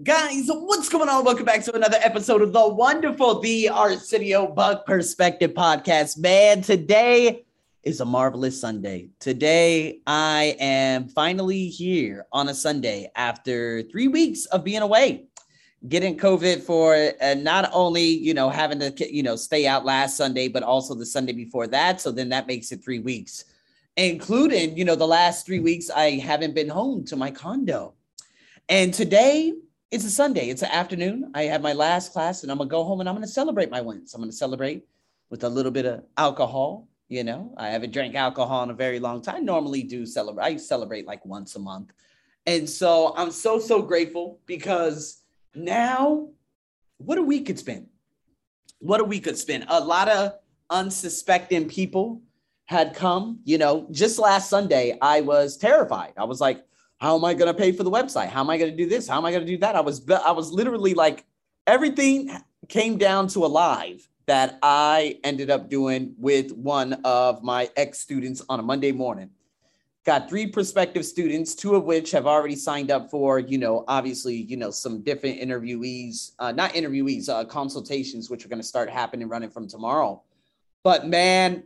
Guys, what's going on? Welcome back to another episode of the wonderful The Arsenio Buck Perspective Podcast. Man, today is a marvelous Sunday. Today, I am finally here on a Sunday after three weeks of being away, getting COVID for not only, you know, having to, you know, stay out last Sunday, but also the Sunday before that. So then that makes it three weeks, including, you know, the last three weeks I haven't been home to my condo. And today, it's a Sunday. It's an afternoon. I have my last class, and I'm gonna go home and I'm gonna celebrate my wins. I'm gonna celebrate with a little bit of alcohol. You know, I haven't drank alcohol in a very long time. I normally do celebrate. I celebrate like once a month, and so I'm so so grateful because now, what a week it's been. What a week it's been. A lot of unsuspecting people had come. You know, just last Sunday, I was terrified. I was like how am I going to pay for the website? How am I going to do this? How am I going to do that? I was I was literally like everything came down to a live that I ended up doing with one of my ex students on a Monday morning. Got three prospective students, two of which have already signed up for, you know, obviously, you know, some different interviewees, uh, not interviewees, uh, consultations, which are going to start happening running from tomorrow. But man,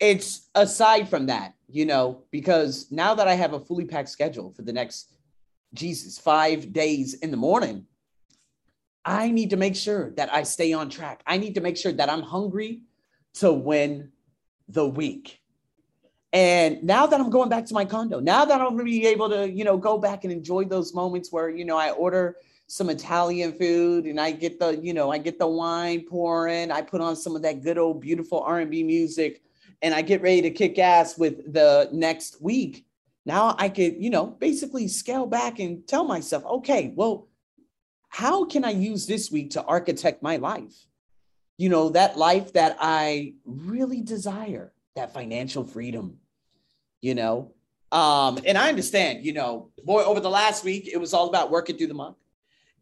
it's aside from that, you know, because now that I have a fully packed schedule for the next, Jesus, five days in the morning, I need to make sure that I stay on track. I need to make sure that I'm hungry to win the week. And now that I'm going back to my condo, now that I'm to be able to, you know, go back and enjoy those moments where, you know, I order some Italian food and I get the, you know, I get the wine pouring, I put on some of that good old beautiful R&B music and I get ready to kick ass with the next week, now I could, you know, basically scale back and tell myself, okay, well, how can I use this week to architect my life? You know, that life that I really desire, that financial freedom, you know. Um, and I understand, you know, boy, over the last week, it was all about working through the month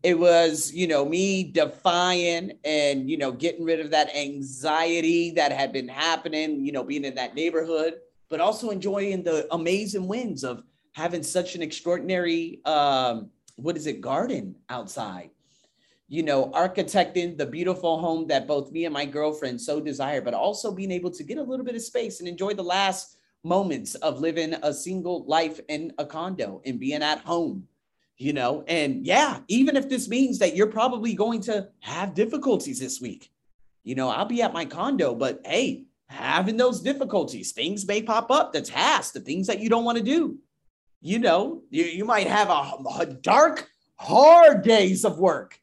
it was you know me defying and you know getting rid of that anxiety that had been happening you know being in that neighborhood but also enjoying the amazing wins of having such an extraordinary um what is it garden outside. You know architecting the beautiful home that both me and my girlfriend so desire but also being able to get a little bit of space and enjoy the last moments of living a single life in a condo and being at home you know? And yeah even if this means that you're probably going to have difficulties this week you know i'll be at my condo but hey having those difficulties things may pop up the tasks the things that you don't want to do. You know you, you might have a, a dark hard days of work.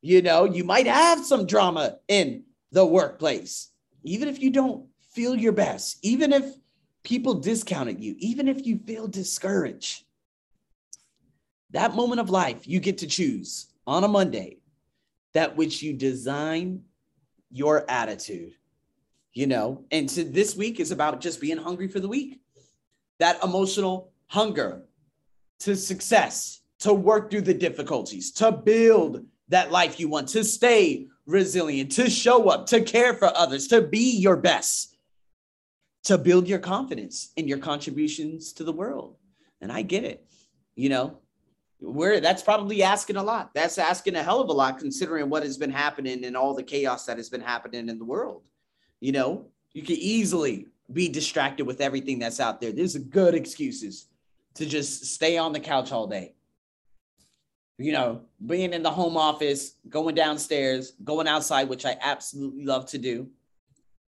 You know you might have some drama in the workplace. Even if you don't feel your best even if people discounted you even if you feel discouraged that moment of life, you get to choose on a Monday that which you design your attitude, you know. And so this week is about just being hungry for the week. That emotional hunger to success, to work through the difficulties, to build that life you want, to stay resilient, to show up, to care for others, to be your best, to build your confidence in your contributions to the world. And I get it. You know, where that's probably asking a lot. That's asking a hell of a lot considering what has been happening and all the chaos that has been happening in the world. You know, you can easily be distracted with everything that's out there. There's good excuses to just stay on the couch all day. You know, being in the home office, going downstairs, going outside, which I absolutely love to do.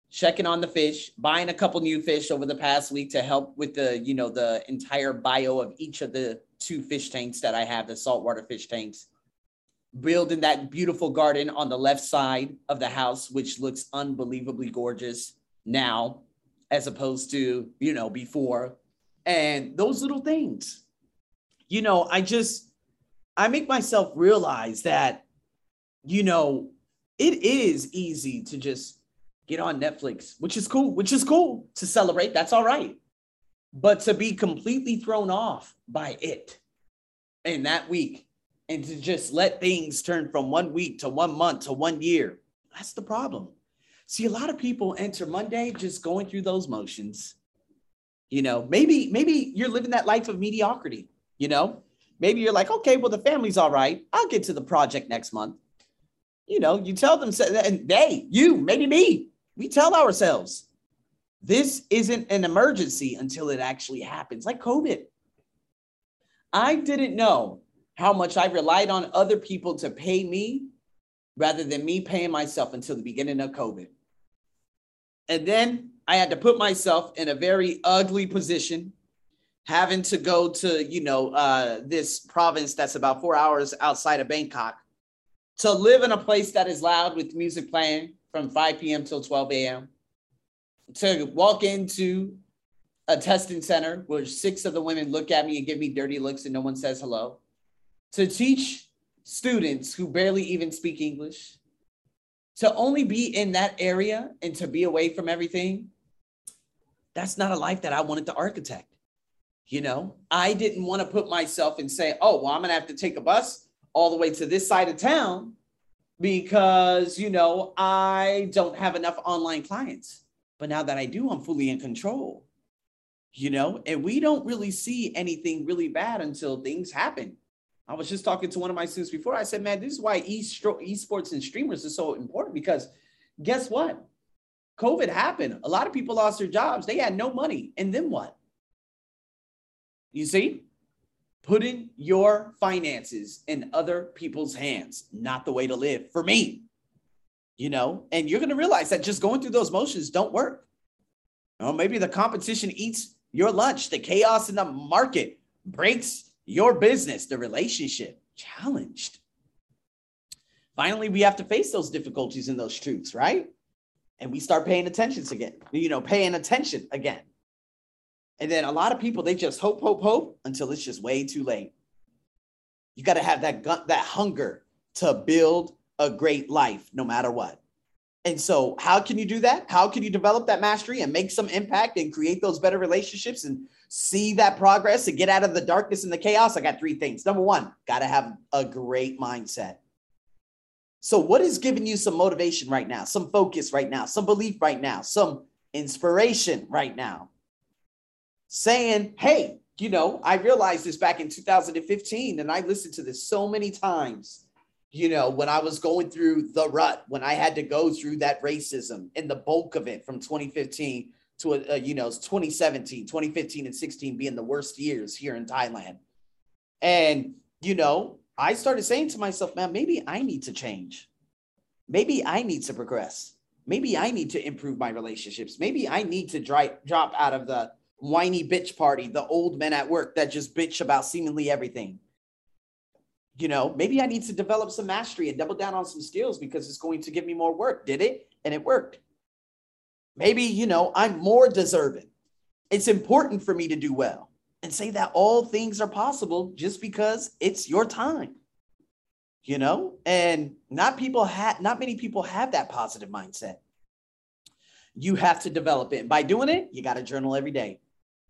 Checking on the fish, buying a couple new fish over the past week to help with the, you know, the entire bio of each of the two fish tanks that I have, the saltwater fish tanks. Building that beautiful garden on the left side of the house, which looks unbelievably gorgeous now, as opposed to, you know, before. And those little things, you know, I just, I make myself realize that, you know, it is easy to just get on Netflix, which is cool, which is cool to celebrate. That's all right but to be completely thrown off by it in that week and to just let things turn from one week to one month to one year that's the problem see a lot of people enter monday just going through those motions you know maybe maybe you're living that life of mediocrity you know Maybe you're like, okay, well, the family's all right. I'll get to the project next month. You know, you tell them, and they, you, maybe me, we tell ourselves, this isn't an emergency until it actually happens, like COVID. I didn't know how much I relied on other people to pay me rather than me paying myself until the beginning of COVID. And then I had to put myself in a very ugly position, having to go to, you know, uh, this province that's about four hours outside of Bangkok to live in a place that is loud with music playing from 5 p.m. till 12 a.m. To walk into a testing center where six of the women look at me and give me dirty looks and no one says hello. To teach students who barely even speak English to only be in that area and to be away from everything that's not a life that I wanted to architect. You know, I didn't want to put myself and say, oh, well, I'm going to have to take a bus all the way to this side of town because, you know, I don't have enough online clients. But now that I do, I'm fully in control, you know, and we don't really see anything really bad until things happen. I was just talking to one of my students before. I said, man, this is why esports and streamers are so important because guess what? COVID happened. A lot of people lost their jobs. They had no money. And then what? You see? Putting your finances in other people's hands, not the way to live for me. You know, and you're going to realize that just going through those motions don't work. Or maybe the competition eats your lunch, the chaos in the market breaks your business, the relationship challenged. Finally, we have to face those difficulties and those truths, right? And we start paying attention again, you know, paying attention again. And then a lot of people, they just hope, hope, hope until it's just way too late. You got to have that gun, that hunger to build a great life no matter what. And so, how can you do that? How can you develop that mastery and make some impact and create those better relationships and see that progress and get out of the darkness and the chaos? I got three things. Number one, got to have a great mindset. So, what is giving you some motivation right now, some focus right now, some belief right now, some inspiration right now? Saying, hey, you know, I realized this back in 2015 and I listened to this so many times you know, when I was going through the rut, when I had to go through that racism and the bulk of it from 2015 to, uh, you know, 2017, 2015 and 16 being the worst years here in Thailand. And, you know, I started saying to myself, man, maybe I need to change. Maybe I need to progress. Maybe I need to improve my relationships. Maybe I need to dry, drop out of the whiny bitch party, the old men at work that just bitch about seemingly everything you know, maybe I need to develop some mastery and double down on some skills because it's going to give me more work. Did it? And it worked. Maybe, you know, I'm more deserving. It's important for me to do well and say that all things are possible just because it's your time. You know, and not people have not many people have that positive mindset. You have to develop it. And by doing it, you got to journal every day.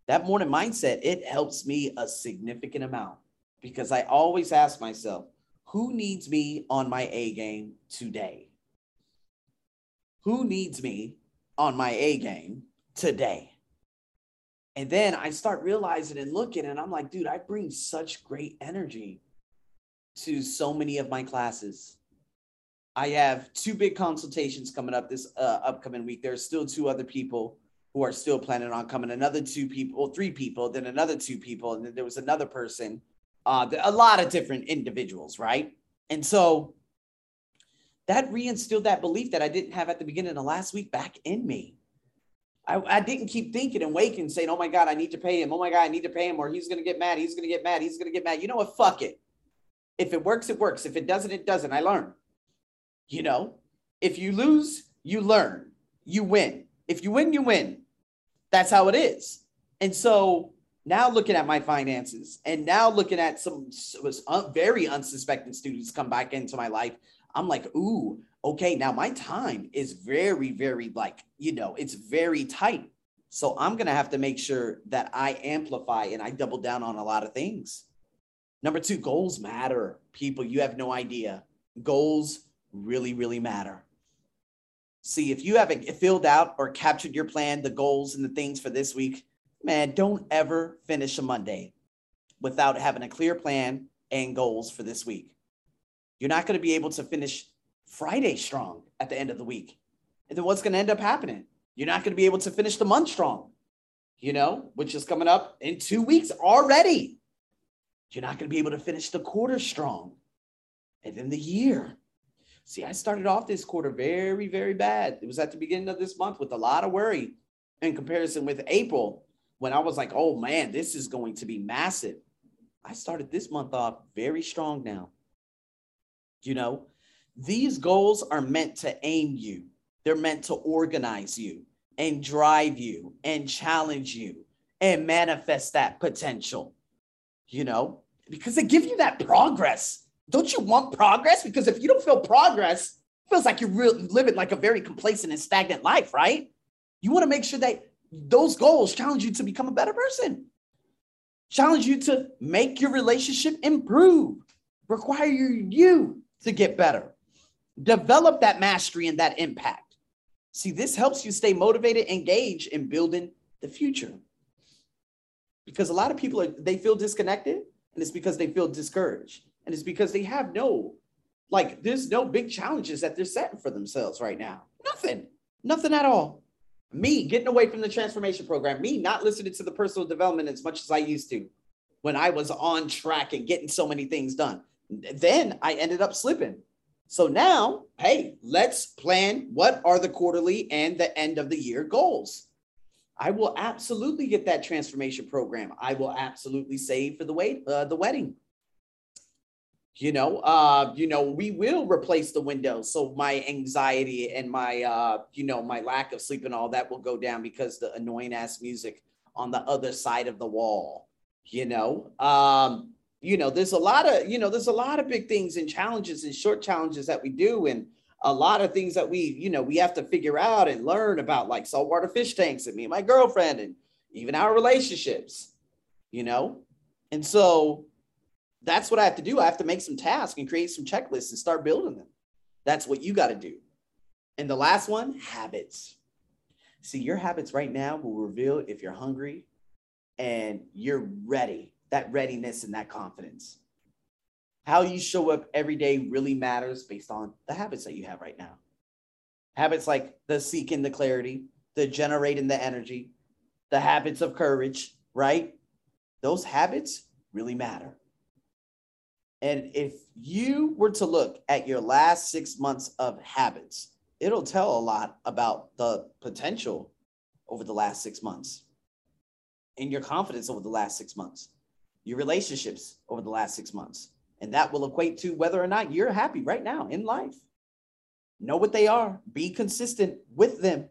That morning mindset, it helps me a significant amount because I always ask myself, who needs me on my A game today? Who needs me on my A game today? And then I start realizing and looking, and I'm like, dude, I bring such great energy to so many of my classes. I have two big consultations coming up this uh, upcoming week. There's still two other people who are still planning on coming. Another two people, three people, then another two people, and then there was another person uh, a lot of different individuals, right? And so that reinstilled that belief that I didn't have at the beginning of last week back in me. I, I didn't keep thinking and waking, saying, oh my God, I need to pay him. Oh my God, I need to pay him, or he's going to get mad. He's going to get mad. He's going to get mad. You know what? Fuck it. If it works, it works. If it doesn't, it doesn't. I learn. You know, if you lose, you learn. You win. If you win, you win. That's how it is. And so now looking at my finances and now looking at some was uh, very unsuspecting students come back into my life i'm like ooh okay now my time is very very like you know it's very tight. So i'm gonna have to make sure that i amplify and i double down on a lot of things. Number two goals matter people. You have no idea. Goals really really matter. See if you haven't filled out or captured your plan the goals and the things for this week man, don't ever finish a Monday. without having a clear plan and goals for this week. You're not going to be able to finish Friday strong at the end of the week. And then what's going to end up happening? You're not going to be able to finish the month strong, you know, which is coming up in two weeks already. You're not going to be able to finish the quarter strong. And then the year. See, I started off this quarter very, very bad. It was at the beginning of this month with a lot of worry in comparison with April when I was like, oh man, this is going to be massive. I started this month off very strong now. You know, these goals are meant to aim you, they're meant to organize you and drive you and challenge you and manifest that potential, you know, because they give you that progress. Don't you want progress? Because if you don't feel progress, it feels like you're really living like a very complacent and stagnant life, right? You want to make sure that those goals challenge you to become a better person, challenge you to make your relationship improve, require you to get better, develop that mastery and that impact. See, this helps you stay motivated, engaged in building the future. Because a lot of people are they feel disconnected, and it's because they feel discouraged, and it's because they have no, like, there's no big challenges that they're setting for themselves right now. Nothing, nothing at all me getting away from the transformation program, me not listening to the personal development as much as I used to when I was on track and getting so many things done. Then I ended up slipping. So now, hey, let's plan what are the quarterly and the end of the year goals. I will absolutely get that transformation program. I will absolutely save for the wait, uh, the wedding you know uh you know we will replace the windows. So my anxiety and my uh you know my lack of sleep and all that will go down because the annoying ass music on the other side of the wall you know? Um you know there's a lot of you know there's a lot of big things and challenges and short challenges that we do and a lot of things that we you know we have to figure out and learn about like saltwater fish tanks and me and my girlfriend and even our relationships you know? And so that's what I have to do. I have to make some tasks and create some checklists and start building them. That's what you got to do. And the last one, habits. See, your habits right now will reveal if you're hungry and you're ready, that readiness and that confidence. How you show up every day really matters based on the habits that you have right now. Habits like the seeking the clarity, the generating the energy, the habits of courage, right? Those habits really matter. And if you were to look at your last six months of habits, it'll tell a lot about the potential over the last six months and your confidence over the last six months, your relationships over the last six months. And that will equate to whether or not you're happy right now in life. Know what they are, be consistent with them.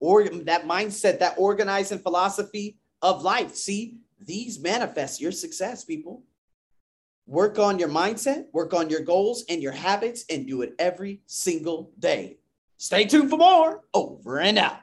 Or that mindset, that organizing philosophy of life. See, these manifest your success, people. Work on your mindset, work on your goals and your habits, and do it every single day. Stay tuned for more. Over and out.